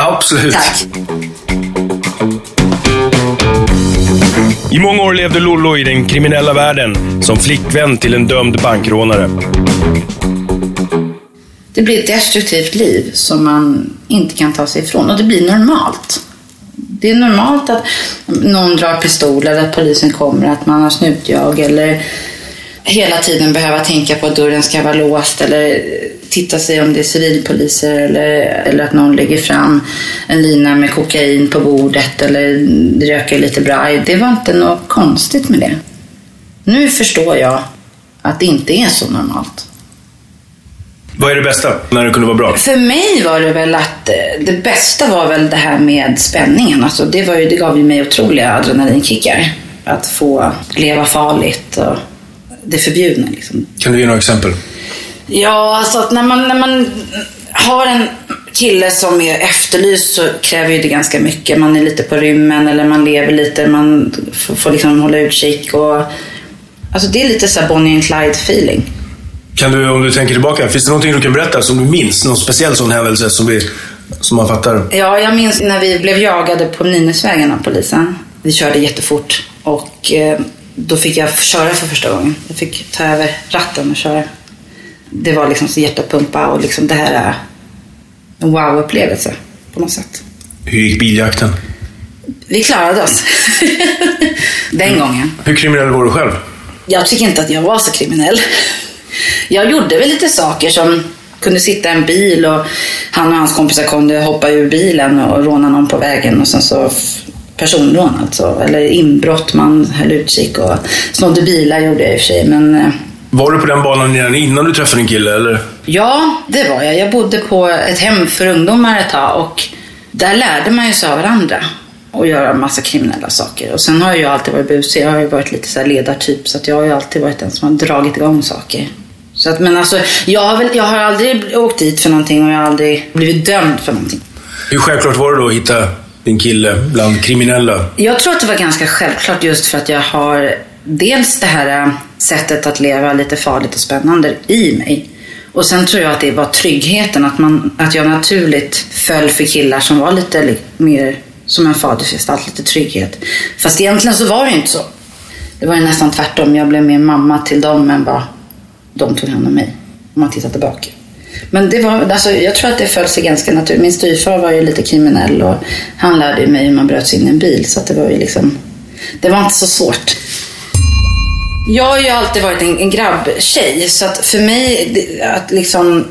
Absolut. Tack. I många år levde Lollo i den kriminella världen som flickvän till en dömd bankrånare. Det blir ett destruktivt liv som man inte kan ta sig ifrån och det blir normalt. Det är normalt att någon drar pistol eller att polisen kommer, att man har snutjag eller hela tiden behöva tänka på att dörren ska vara låst eller titta sig om det är civilpoliser eller, eller att någon lägger fram en lina med kokain på bordet eller röker lite braj. Det var inte något konstigt med det. Nu förstår jag att det inte är så normalt. Vad är det bästa när det kunde vara bra? För mig var det väl att eh, det bästa var väl det här med spänningen. Alltså det, var ju, det gav ju mig otroliga adrenalinkickar. Att få leva farligt och det förbjudna. Liksom. Kan du ge några exempel? Ja, alltså att när man, när man har en kille som är efterlyst så kräver ju det ganska mycket. Man är lite på rymmen eller man lever lite, man får, liksom hålla utkik. Och, alltså det är lite så Bonnie and Clyde feeling. Kan du, om du tänker tillbaka, finns det någonting du kan berätta som du minns? Någon speciell sån händelse som, vi, som man fattar? Ja, jag minns när vi blev jagade på Nynäsvägen av polisen. Vi körde jättefort och eh, då fick jag köra för första gången. Jag fick ta över ratten och köra. Det var liksom så hjärtapumpa och liksom det här är en wow-upplevelse på något sätt. Hur gick biljakten? Vi klarade oss. Den gången. Hur kriminell var du själv? Jag tycker inte att jag var så kriminell. Jag gjorde väl lite saker som kunde sitta i en bil och han och hans kompisar kunde hoppa ur bilen och råna någon på vägen och sen så personrån alltså. Eller inbrott, man höll utkik och snodde bilar gjorde jag i och för sig. Men eh, Var du på den banan redan innan du träffade din kille, eller? ja, det var jag. Jag bodde på ett hem för ungdomar ett tag och där lärde man ju sig av varandra och göra massa kriminella saker. Och sen har jag ju alltid varit busig. Jag har ju varit lite så här ledartyp så att jag har ju alltid varit den som har dragit igång saker. Så att, men alltså, jag har, väl, jag har aldrig åkt dit för någonting och jag har aldrig blivit dömd för någonting. Hur självklart var det då att hitta din kille bland kriminella? Jag tror att det var ganska självklart just för att jag har dels det här äh, sättet att leva lite farligt och spännande i mig. Och sen tror jag att det var tryggheten, att, man, att jag naturligt föll för killar som var lite mer som en fadersgestalt, lite trygghet. Fast egentligen så var det ju inte så. Det var ju nästan tvärtom. Jag blev mer mamma till dem än vad de tog hand om mig. Om man tittar tillbaka. Men det var, alltså, jag tror att det föll sig ganska naturligt. Min styvfar var ju lite kriminell och han lärde ju mig hur man bröt sig in i en bil. Så att det var ju liksom, det var inte så svårt. Jag har ju alltid varit en, en grabbtjej så att för mig det- att liksom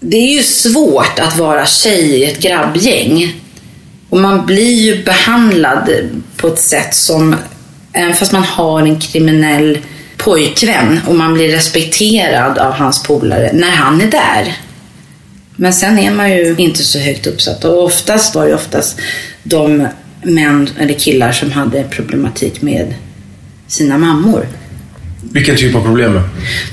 det är ju svårt att vara tjej i ett grabbgäng. Och man blir ju behandlad på ett sätt som, även fast man har en kriminell pojkvän och man blir respekterad av hans polare när han är där. Men sen är man ju inte så högt uppsatt och oftast var det oftast de män eller killar som hade problematik med sina mammor. Vilken typ av problem?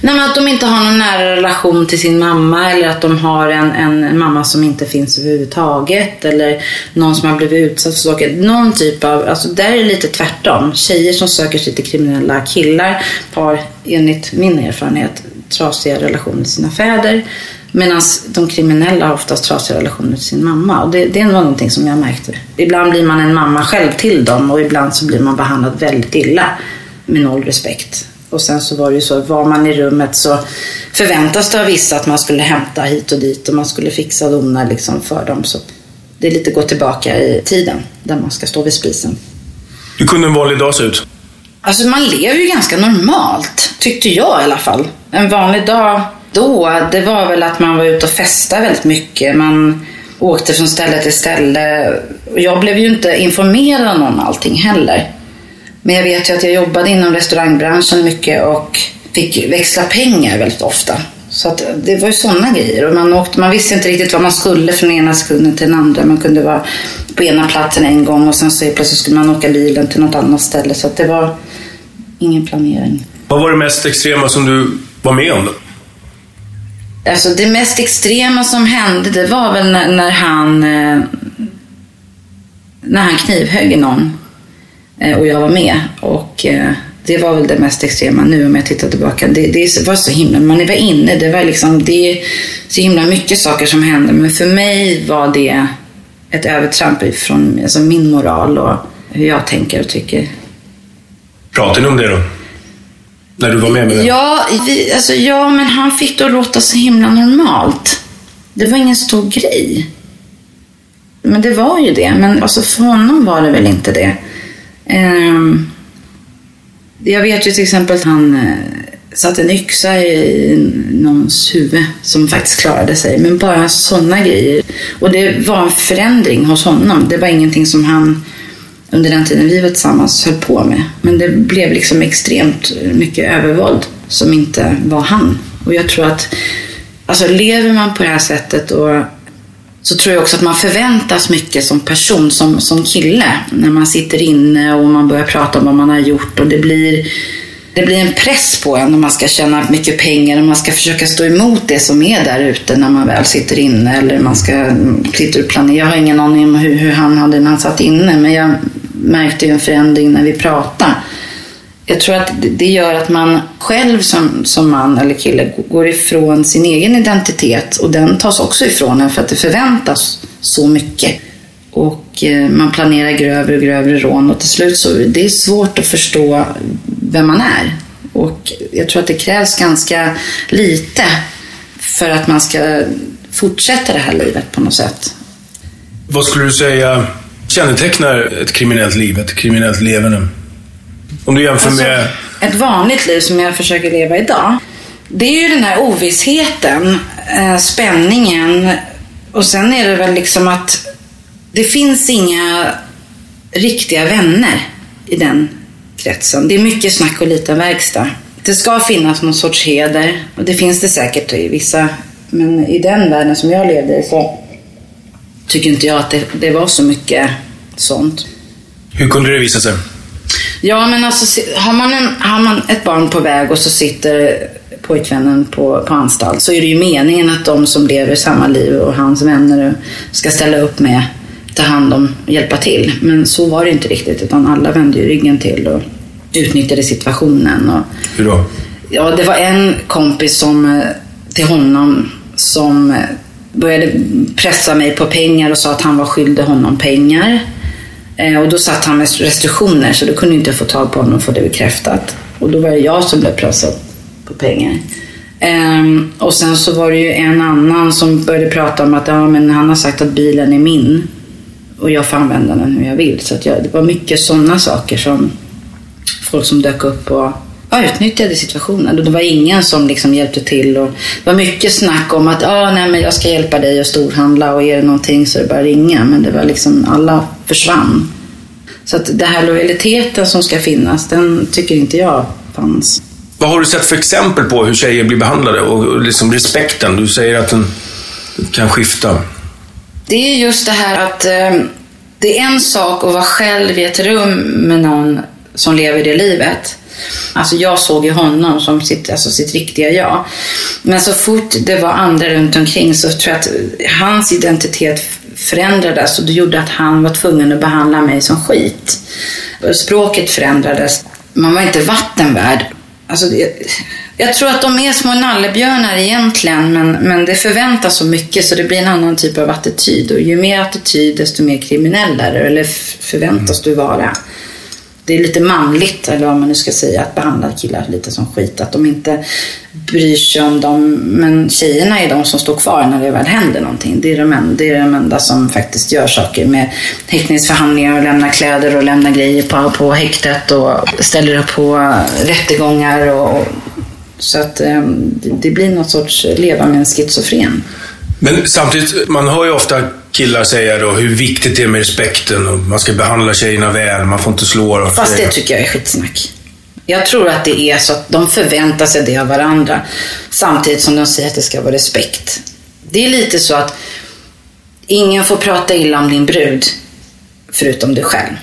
Nej, men att de inte har någon nära relation till sin mamma eller att de har en, en mamma som inte finns överhuvudtaget eller någon som har blivit utsatt för saker. Någon typ av, alltså där är det lite tvärtom. Tjejer som söker sig till kriminella killar har enligt min erfarenhet trasiga relationer till sina fäder. Medan de kriminella har oftast trasiga relationer till sin mamma. Och det, det är någonting som jag märkte. Ibland blir man en mamma själv till dem och ibland så blir man behandlad väldigt illa med noll respekt. Och sen så var det ju så, var man i rummet så förväntas det av vissa att man skulle hämta hit och dit och man skulle fixa och dona liksom för dem. Så det är lite gå tillbaka i tiden där man ska stå vid spisen. Hur kunde en vanlig dag se ut? Alltså man lever ju ganska normalt, tyckte jag i alla fall. En vanlig dag då, det var väl att man var ute och festade väldigt mycket. Man åkte från ställe till ställe. Jag blev ju inte informerad om allting heller. Men jag vet ju att jag jobbade inom restaurangbranschen mycket och fick växla pengar väldigt ofta. Så att det var ju sådana grejer. Och man, åkte, man visste inte riktigt vad man skulle från ena sekunden till den andra. Man kunde vara på ena platsen en gång och sen så plötsligt skulle man åka bilen till något annat ställe. Så att det var ingen planering. Vad var det mest extrema som du var med om? Då? Alltså det mest extrema som hände det var väl när, när han eh, när han knivhögg någon och jag var med. Och eh, det var väl det mest extrema nu om jag tittar tillbaka. Det, det var så himla, man var inne, det var liksom, det är så himla mycket saker som hände. Men för mig var det ett övertramp från alltså min moral och hur jag tänker och tycker. Pratade ni om det då? När du var med med det? Ja, vi, alltså, ja, men han fick det att låta så himla normalt. Det var ingen stor grej. Men det var ju det. Men alltså, för honom var det väl inte det. Ehm, jag vet ju till exempel att han eh, satte en yxa i någons huvud som faktiskt klarade sig. Men bara sådana grejer. Och det var en förändring hos honom. Det var ingenting som han under den tiden vi var tillsammans höll på med. Men det blev liksom extremt mycket övervåld som inte var han. Och jag tror att, alltså lever man på det här sättet och så tror jag också att man förväntas mycket som person, som, som kille. När man sitter inne och man börjar prata om vad man har gjort och det blir det blir en press på en om man ska tjäna mycket pengar och man ska försöka stå emot det som är där ute när man väl sitter inne eller man ska sitta och planera. Jag har ingen aning om hur, hur han hade när han satt inne men jag märkte ju en förändring när vi pratade. Jag tror att det gör att man själv som, som man eller kille går ifrån sin egen identitet och den tas också ifrån en för att det förväntas så mycket. Och eh, man planerar grövre och grövre rån och till slut så det är svårt att förstå vem man är. Och jag tror att det krävs ganska lite för att man ska fortsätta det här livet på något sätt. Vad skulle du säga kännetecknar ett kriminellt liv, ett kriminellt levande? Om du jämför alltså, med... Ett vanligt liv som jag försöker leva idag. Det är ju den här ovissheten, eh, spänningen och sen är det väl liksom att det finns inga riktiga vänner i den kretsen. Det är mycket snack och liten verkstad. Det ska finnas någon sorts heder och det finns det säkert i vissa. Men i den världen som jag levde i så tycker inte jag att det, det var så mycket sånt. Hur kunde det visa sig? Ja, men alltså har man, en, har man ett barn på väg och så sitter pojkvännen på, på anstalt så är det ju meningen att de som lever samma liv och hans vänner ska ställa upp med ta hand om och hjälpa till. Men så var det inte riktigt utan alla vände ju ryggen till och utnyttjade situationen. Och, Hur då? Ja, det var en kompis som, eh, till honom som eh, började pressa mig på pengar och sa att han var skyldig honom pengar. Eh, och då satt han med restriktioner så då kunde inte jag få tag på honom och få det bekräftat. Och då var det jag som blev pressad på pengar. Um, och sen så var det ju en annan som började prata om att ja, men han har sagt att bilen är min och jag får använda den hur jag vill. Så att jag, det var mycket sådana saker som folk som dök upp och jag utnyttjade situationen. Och det var ingen som liksom hjälpte till. Och det var mycket snack om att ah, nej, men jag ska hjälpa dig att storhandla och är det någonting så är det bara att ringa. Men det var liksom, alla försvann. Så att den här lojaliteten som ska finnas, den tycker inte jag fanns. Vad har du sett för exempel på hur tjejer blir behandlade och liksom respekten? Du säger att den kan skifta. Det är just det här att eh, det är en sak att vara själv i ett rum med någon som lever det livet. Alltså jag såg ju honom som sitt, alltså sitt riktiga jag. Men så fort det var andra runt omkring så tror jag att hans identitet förändrades och det gjorde att han var tvungen att behandla mig som skit. Språket förändrades. Man var inte vattenvärd. Alltså, jag, jag tror att de är små nallebjörnar egentligen, men, men det förväntas så mycket så det blir en annan typ av attityd. Och ju mer attityd, desto mer kriminell är du, eller förväntas du vara det är lite manligt, eller vad man nu ska säga, att behandla killar lite som skit. Att de inte bryr sig om dem. Men tjejerna är de som står kvar när det väl händer någonting. Det är de, enda, det är de enda som faktiskt gör saker med häktningsförhandlingar och lämnar kläder och lämnar grejer på, på häktet och ställer upp på rättegångar. Och, så att ehm, det, det blir något sorts leva med en schizofren. Men samtidigt, man hör ju ofta killar säga då hur viktigt det är med respekten och man ska behandla tjejerna väl, man får inte slå dem. Fast det tycker jag är skitsnack. Jag tror att det är så att de förväntar sig det av varandra samtidigt som de säger att det ska vara respekt. Det är lite så att ingen får prata illa om din brud förutom du själv.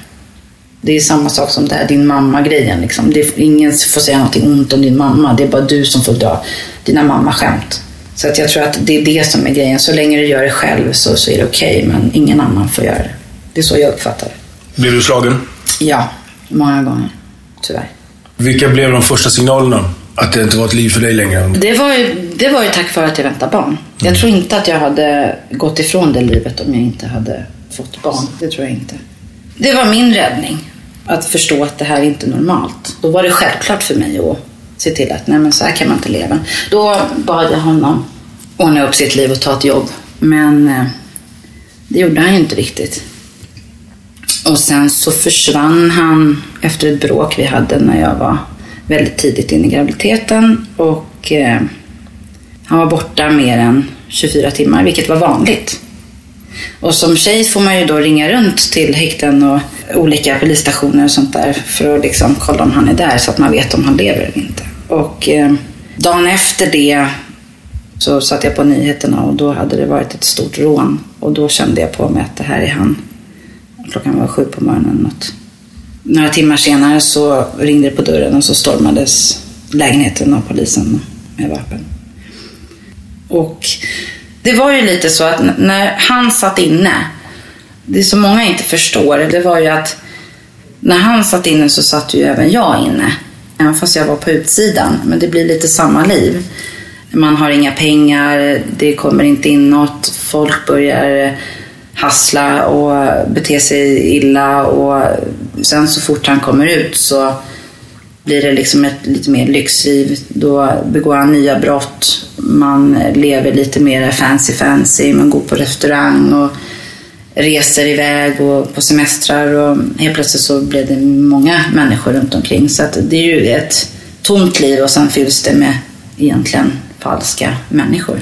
Det är samma sak som det här din mamma-grejen. Liksom. ingen får säga någonting ont om din mamma. Det är bara du som får dra dina mamma-skämt. Så att jag tror att det är det som är grejen. Så länge du gör det själv så, så är det okej, okay, men ingen annan får göra det. Det är så jag uppfattar det. Blev du slagen? Ja, många gånger. Tyvärr. Vilka blev de första signalerna? Att det inte var ett liv för dig längre? Det var ju, det var ju tack vare att jag väntade barn. Jag mm. tror inte att jag hade gått ifrån det livet om jag inte hade fått barn. Det tror jag inte. Det var min räddning. Att förstå att det här är inte normalt. Då var det självklart för mig att se till att nej men så här kan man inte leva. Då bad jag honom ordna upp sitt liv och ta ett jobb. Men eh, det gjorde han ju inte riktigt. Och sen så försvann han efter ett bråk vi hade när jag var väldigt tidigt in i graviditeten. Och eh, han var borta mer än 24 timmar, vilket var vanligt. Och som tjej får man ju då ringa runt till häkten och olika polisstationer och sånt där för att liksom kolla om han är där så att man vet om han lever eller inte. Och eh, dagen efter det så satt jag på nyheterna och då hade det varit ett stort rån. Och då kände jag på mig att det här är han. Klockan var sju på morgonen. Något. Några timmar senare så ringde det på dörren och så stormades lägenheten av polisen med vapen. Och det var ju lite så att när han satt inne, det som många inte förstår, det var ju att när han satt inne så satt ju även jag inne. Även fast jag var på utsidan. Men det blir lite samma liv. Man har inga pengar, det kommer inte in något. Folk börjar eh, hassla och bete sig illa. Och sen så fort han kommer ut så blir det liksom ett lite mer lyxliv. Då begår han nya brott. Man lever lite mer fancy fancy. Man går på restaurang och reser iväg och på semestrar. Och helt plötsligt så blev det många människor runt omkring. Så att det är ju ett tomt liv och sen fylls det med egentligen falska människor.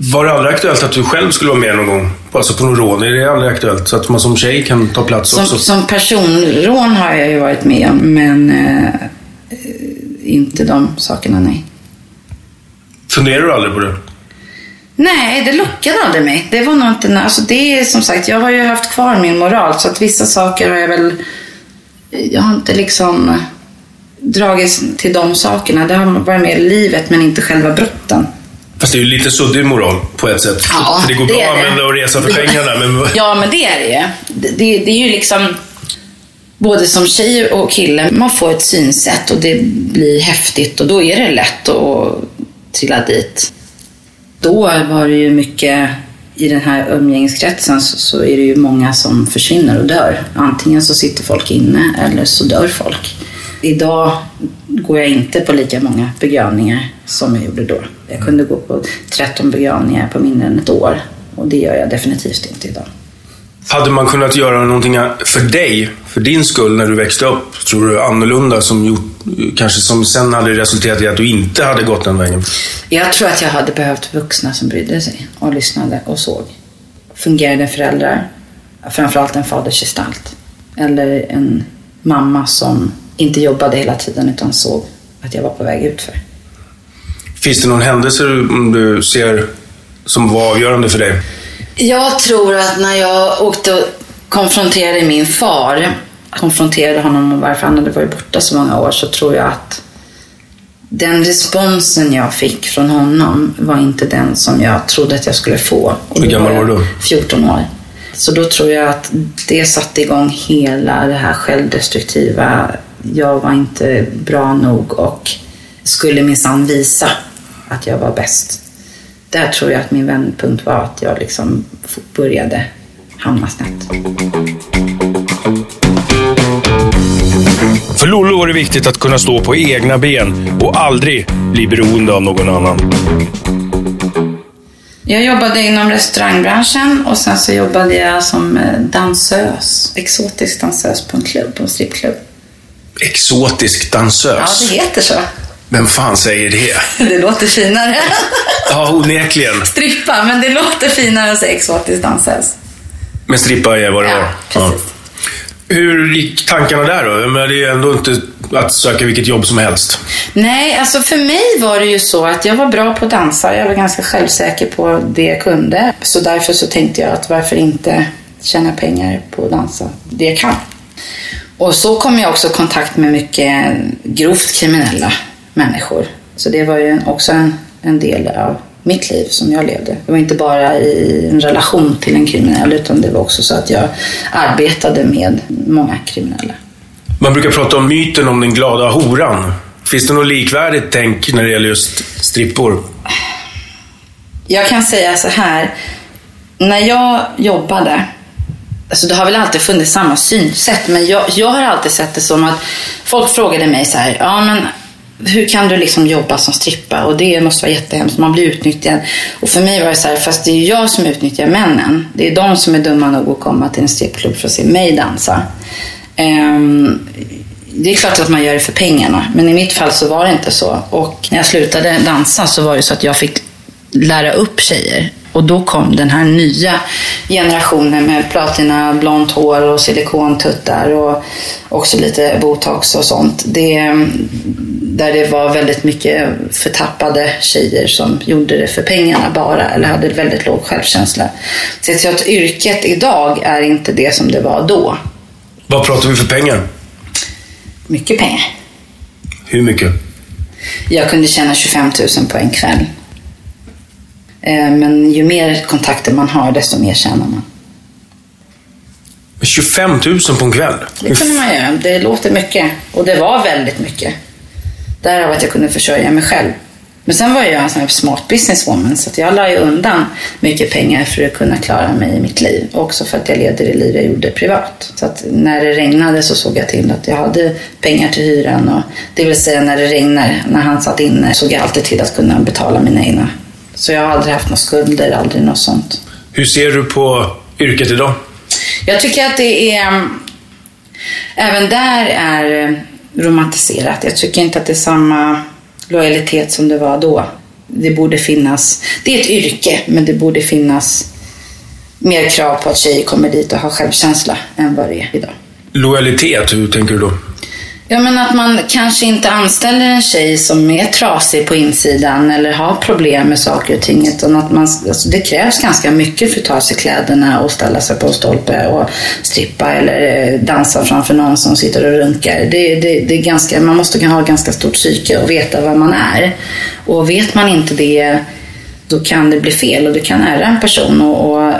Var det aldrig aktuellt att du själv skulle vara med någon gång? Alltså på någon rån? Är det aldrig aktuellt? Så att man som tjej kan ta plats som, också? Som personrån har jag ju varit med om, men eh, inte de sakerna, nej. Funderar du aldrig på det? Nej, det lockade aldrig mig. Det var nog inte... Alltså det är som sagt, jag har ju haft kvar min moral, så att vissa saker har jag väl... Jag har inte liksom dragits till de sakerna. Det har varit med i livet, men inte själva brotten. Fast det är ju lite suddig moral på ett sätt. Ja, för det går det bra att använda och resa för pengarna. Men... Ja, men det är det ju. Det, det, det är ju liksom både som tjej och kille, man får ett synsätt och det blir häftigt och då är det lätt att trilla dit. Då var det ju mycket, i den här umgängeskretsen så, så är det ju många som försvinner och dör. Antingen så sitter folk inne eller så dör folk. Idag går jag inte på lika många begravningar som jag gjorde då. Jag kunde gå på 13 begravningar på mindre än ett år och det gör jag definitivt inte idag. Hade man kunnat göra någonting för dig, för din skull, när du växte upp, tror du, annorlunda som gjort, kanske som sen hade resulterat i att du inte hade gått den vägen? Jag tror att jag hade behövt vuxna som brydde sig och lyssnade och såg. Fungerande föräldrar, framförallt en fadersgestalt. Eller en mamma som inte jobbade hela tiden utan såg att jag var på väg utför. Finns det någon händelse du ser som var avgörande för dig? Jag tror att när jag åkte och konfronterade min far, konfronterade honom om varför han hade varit borta så många år, så tror jag att den responsen jag fick från honom var inte den som jag trodde att jag skulle få. Hur gammal var du? 14 år. Så då tror jag att det satte igång hela det här självdestruktiva. Jag var inte bra nog och skulle minsann visa att jag var bäst. Där tror jag att min vändpunkt var att jag liksom började hamna snett. För Lollo var det viktigt att kunna stå på egna ben och aldrig bli beroende av någon annan. Jag jobbade inom restaurangbranschen och sen så jobbade jag som eh, dansös, exotisk dansös på en klubb, på en strippklubb. Exotisk dansös? Ja, det heter så. Vem fan säger det? Det låter finare. Ja, onekligen. Strippa, men det låter finare att säga exotisk dansös. Men strippa är vad det Ja, var? precis. Hur gick tankarna där då? Men det är ändå inte att söka vilket jobb som helst. Nej, alltså för mig var det ju så att jag var bra på att dansa. Jag var ganska självsäker på det jag kunde. Så därför så tänkte jag att varför inte tjäna pengar på att dansa det jag kan. Och så kom jag också i kontakt med mycket grovt kriminella människor. Så det var ju också en, en del av mitt liv som jag levde. Det var inte bara i en relation till en kriminell utan det var också så att jag arbetade med många kriminella. Man brukar prata om myten om den glada horan. Finns det något likvärdigt tänk när det gäller just strippor? Jag kan säga så här. När jag jobbade, alltså det har väl alltid funnits samma synsätt, men jag, jag har alltid sett det som att folk frågade mig så här, ja men hur kan du liksom jobba som strippa? Och det måste vara jättehemskt, man blir utnyttjad. Och för mig var det så här, fast det är jag som utnyttjar männen. Det är de som är dumma nog att komma till en strippklubb för att se mig dansa. Um, det är klart att man gör det för pengarna, men i mitt fall så var det inte så. Och när jag slutade dansa så var det så att jag fick lära upp tjejer. Och då kom den här nya generationen med platina, blont hår och silikontuttar och också lite botox och sånt. Det, där det var väldigt mycket förtappade tjejer som gjorde det för pengarna bara eller hade väldigt låg självkänsla. Så jag tror att yrket idag är inte det som det var då. Vad pratar vi för pengar? Mycket pengar. Hur mycket? Jag kunde tjäna 25 000 på en kväll. Eh, Men ju mer kontakter man har, desto mer tjänar man. 25 000 på en kväll? Det kunde man göra. Det låter mycket. Och det var väldigt mycket. Därav att jag kunde försörja mig själv. Men sen var jag en sån här smart businesswoman så att jag la ju undan mycket pengar för att kunna klara mig i mitt liv. Också för att jag levde det liv jag gjorde privat. Så att när det regnade så såg jag till att jag hade pengar till hyran. Och det vill säga när det regnar, när han satt inne, såg jag alltid till att kunna betala mina egna. Så jag har aldrig haft några skulder, aldrig något sånt. Hur ser du på yrket idag? Jag tycker att det är... Även där är eh, romantiserat. Jag tycker inte att det är samma lojalitet som det var då. Det borde finnas... Det är ett yrke, men det borde finnas mer krav på att tjejer kommer dit och har självkänsla än vad det är idag. Lojalitet, hur tänker du då? Ja, men att man kanske inte anställer en tjej som är trasig på insidan eller har problem med saker och ting. Utan att man, alltså det krävs ganska mycket för att ta av sig kläderna och ställa sig på en stolpe och strippa eller eh, dansa framför någon som sitter och runkar. Det, det, det är ganska, man måste ha ganska stort psyke och veta vad man är. Och vet man inte det, då kan det bli fel och det kan ära en person. Och, och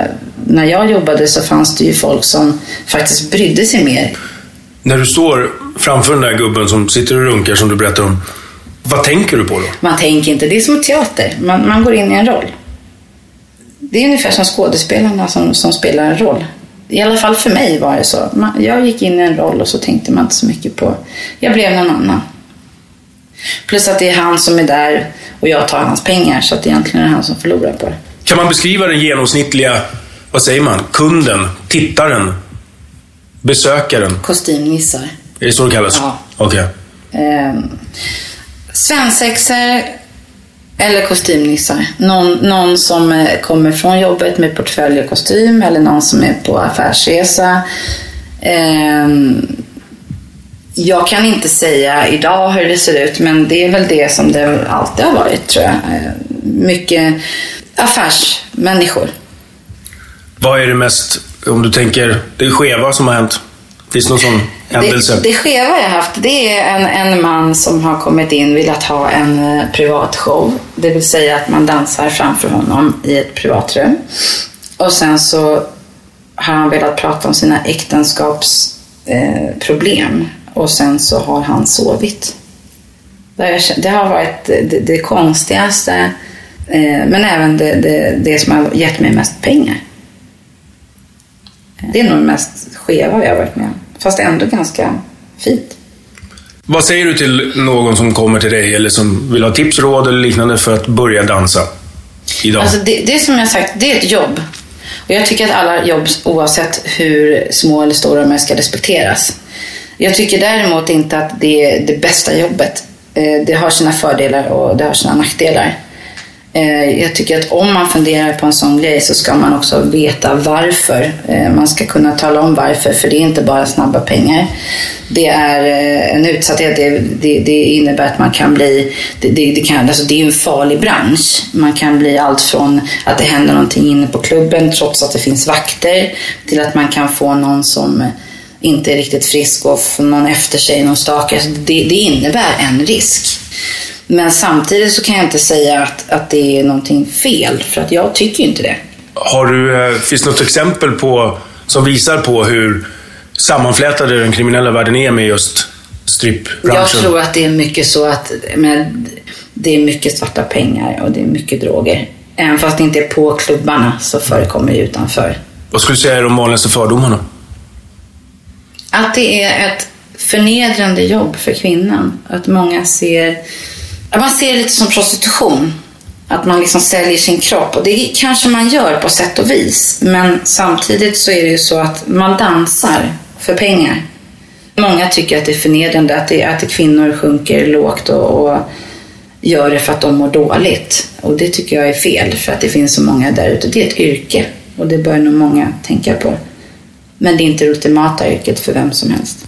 när jag jobbade så fanns det ju folk som faktiskt brydde sig mer. När du står framför den där gubben som sitter och runkar som du berättar om. Vad tänker du på då? Man tänker inte, det är som teater. Man, man går in i en roll. Det är ungefär som skådespelarna som, som spelar en roll. I alla fall för mig var det så. Man, jag gick in i en roll och så tänkte man inte så mycket på... Jag blev någon annan. Plus att det är han som är där och jag tar hans pengar så att egentligen är det han som förlorar på det. Kan man beskriva den genomsnittliga vad säger man, kunden, tittaren, besökaren? Kostymnissar. Är det så det kallas? Ja. Okej. Eh, svensexer eller kostymnissar. Någon, någon som eh, kommer från jobbet med portfölj och kostym eller någon som är på affärsresa. Eh, jag kan inte säga idag hur det ser ut men det är väl det som det alltid har varit tror jag. Eh, mycket affärsmänniskor. Vad är det mest, om du tänker, det är skeva som har hänt? Finns det någon sån händelse? Det, det skeva jag haft, det är en, en man som har kommit in velat ha en eh, privat show. Det vill säga att man dansar framför honom i ett privatrum. Och sen så har han velat prata om sina äktenskapsproblem. Eh, och sen så har han sovit. Det har varit det, det konstigaste, eh, men även det, det, det som har gett mig mest pengar. Det är nog det mest skeva jag har varit med om. Fast ändå ganska fint. Vad säger du till någon som kommer till dig eller som vill ha tips, råd eller liknande för att börja dansa idag? Alltså det, det är som jag sagt, det är ett jobb. Och jag tycker att alla jobb, oavsett hur små eller stora de är, ska respekteras. Jag tycker däremot inte att det är det bästa jobbet. Eh, Det har sina fördelar och det har sina nackdelar. Eh, jag tycker att om man funderar på en sån grej så ska man också veta varför. Eh, man ska kunna tala om varför, för det är inte bara snabba pengar. Det är eh, en utsatthet. Det, det, det innebär att man kan bli... Det, det, det, kan, alltså det är en farlig bransch. Man kan bli allt från att det händer någonting inne på klubben trots att det finns vakter till att man kan få någon som inte är riktigt frisk och få någon efter sig, någon stake. Alltså, det, det innebär en risk. Men samtidigt så kan jag inte säga att, att det är någonting fel, för att jag tycker ju inte det. Har du, eh, finns det något exempel på, som visar på hur sammanflätade den kriminella världen är med just strippbranschen? Jag tror att det är mycket så att men, det är mycket svarta pengar och det är mycket droger. Även fast det inte är på klubbarna så förekommer det utanför. Vad skulle du säga är de vanligaste fördomarna? Att det är ett förnedrande jobb för kvinnan. Att många ser... Man ser det lite som prostitution. Att man liksom säljer sin kropp. Och det kanske man gör på sätt och vis. Men samtidigt så är det ju så att man dansar för pengar. Många tycker att det är förnedrande att, det, att kvinnor sjunker lågt och, och gör det för att de mår dåligt. Och det tycker jag är fel. För att det finns så många där ute. Det är ett yrke. Och det bör nog många tänka på. Men det är inte det ultimata yrket för vem som helst.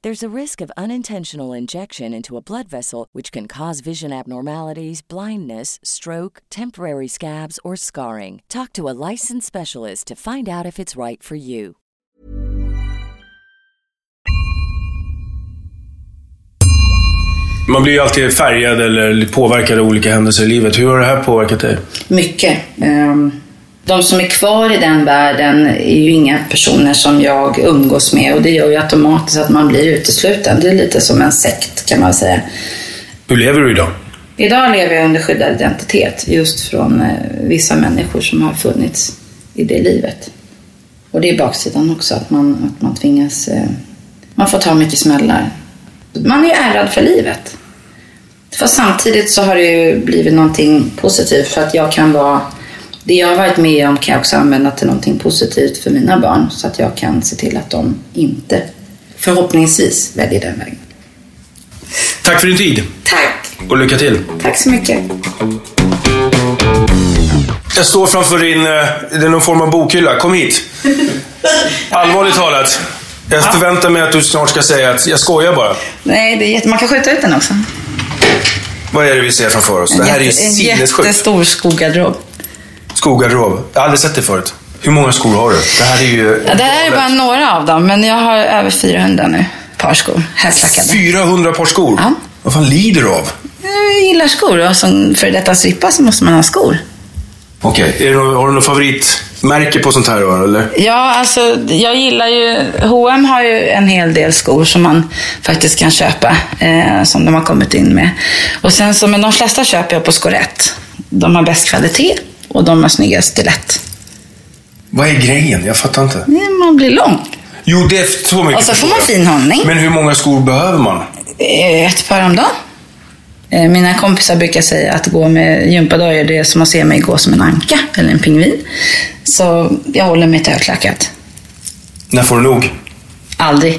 There's a risk of unintentional injection into a blood vessel, which can cause vision abnormalities, blindness, stroke, temporary scabs, or scarring. Talk to a licensed specialist to find out if it's right for you. Man blir ju alltid färgad eller påverkad av olika händelser i livet. Hur har det här påverkat dig? Mycket. Ehm, De som är kvar i den världen är ju inga personer som jag umgås med och det gör ju automatiskt att man blir utesluten. Det är lite som en sekt kan man säga. Hur lever du idag? Idag lever jag under skyddad identitet just från eh, vissa människor som har funnits i det livet. Och det är baksidan också, att man, att man tvingas... Eh, man får ta mycket smällar. Man är ärad för livet. Fast samtidigt så har det ju blivit någonting positivt för att jag kan vara... Det jag har varit med om kan jag också använda till någonting positivt för mina barn så att jag kan se till att de inte, förhoppningsvis, väljer den vägen. Tack för din tid. Tack. Och lycka till. Tack så mycket. Jag står framför din, eh, det är någon form av bokhylla. Kom hit. Allvarligt talat. Jag förväntar mig att du snart ska säga att jag skojar bara. Nej, det är jätte... man kan skjuta ut den också. Vad är det vi ser framför oss? Det här är ju jätte- en sinnessjukt. jättestor skogarderob. Skogarderob. Jag har aldrig sett det förut. Hur många skor har du? Det här är ju... Ja, det här är bara några av dem, men jag har över 400 nu. Par skor. Härklackade. 400 par skor? Ja. Vad fan lider du av? Jag gillar skor och som före detta strippa så måste man ha skor. Okej. Någon- Har du något favoritmärke på sånt här då, eller? Ja, alltså jag gillar ju... H&M har ju en hel del skor som man faktiskt kan köpa. Eh, som de har kommit in med. Och sen så, men de flesta köper jag på Skorett. De har bäst kvalitet och de har snyggast stilett. Vad är grejen? Jag fattar inte. Man blir lång. Jo, det är så mycket Och så får man fin hållning. Men hur många skor behöver man? Eh, Ett par om dagen. Eh, Mina kompisar brukar säga att gå med gympadojor det är som att se mig gå som en anka eller en pingvin. Så jag håller mig till högklackat. När får du nog? Aldrig.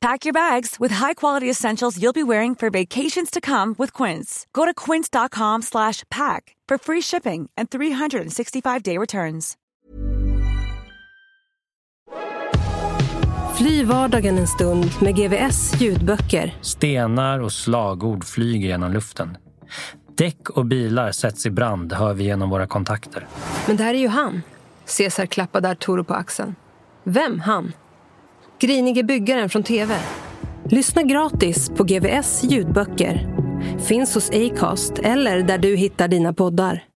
Pack your bags with high-quality essentials you'll be wearing for vacations to come with Quince. Go to quince.com slash pack for free shipping and 365-day returns. Fly vardagen en stund med GVS ljudböcker. Stenar och slagord flyger genom luften. Däck och bilar sätts i brand hör vi genom våra kontakter. Men det här är ju han. Caesar klappade Arturo på axeln. Vem han? Grinige byggaren från TV. Lyssna gratis på GVS ljudböcker. Finns hos Acast eller där du hittar dina poddar.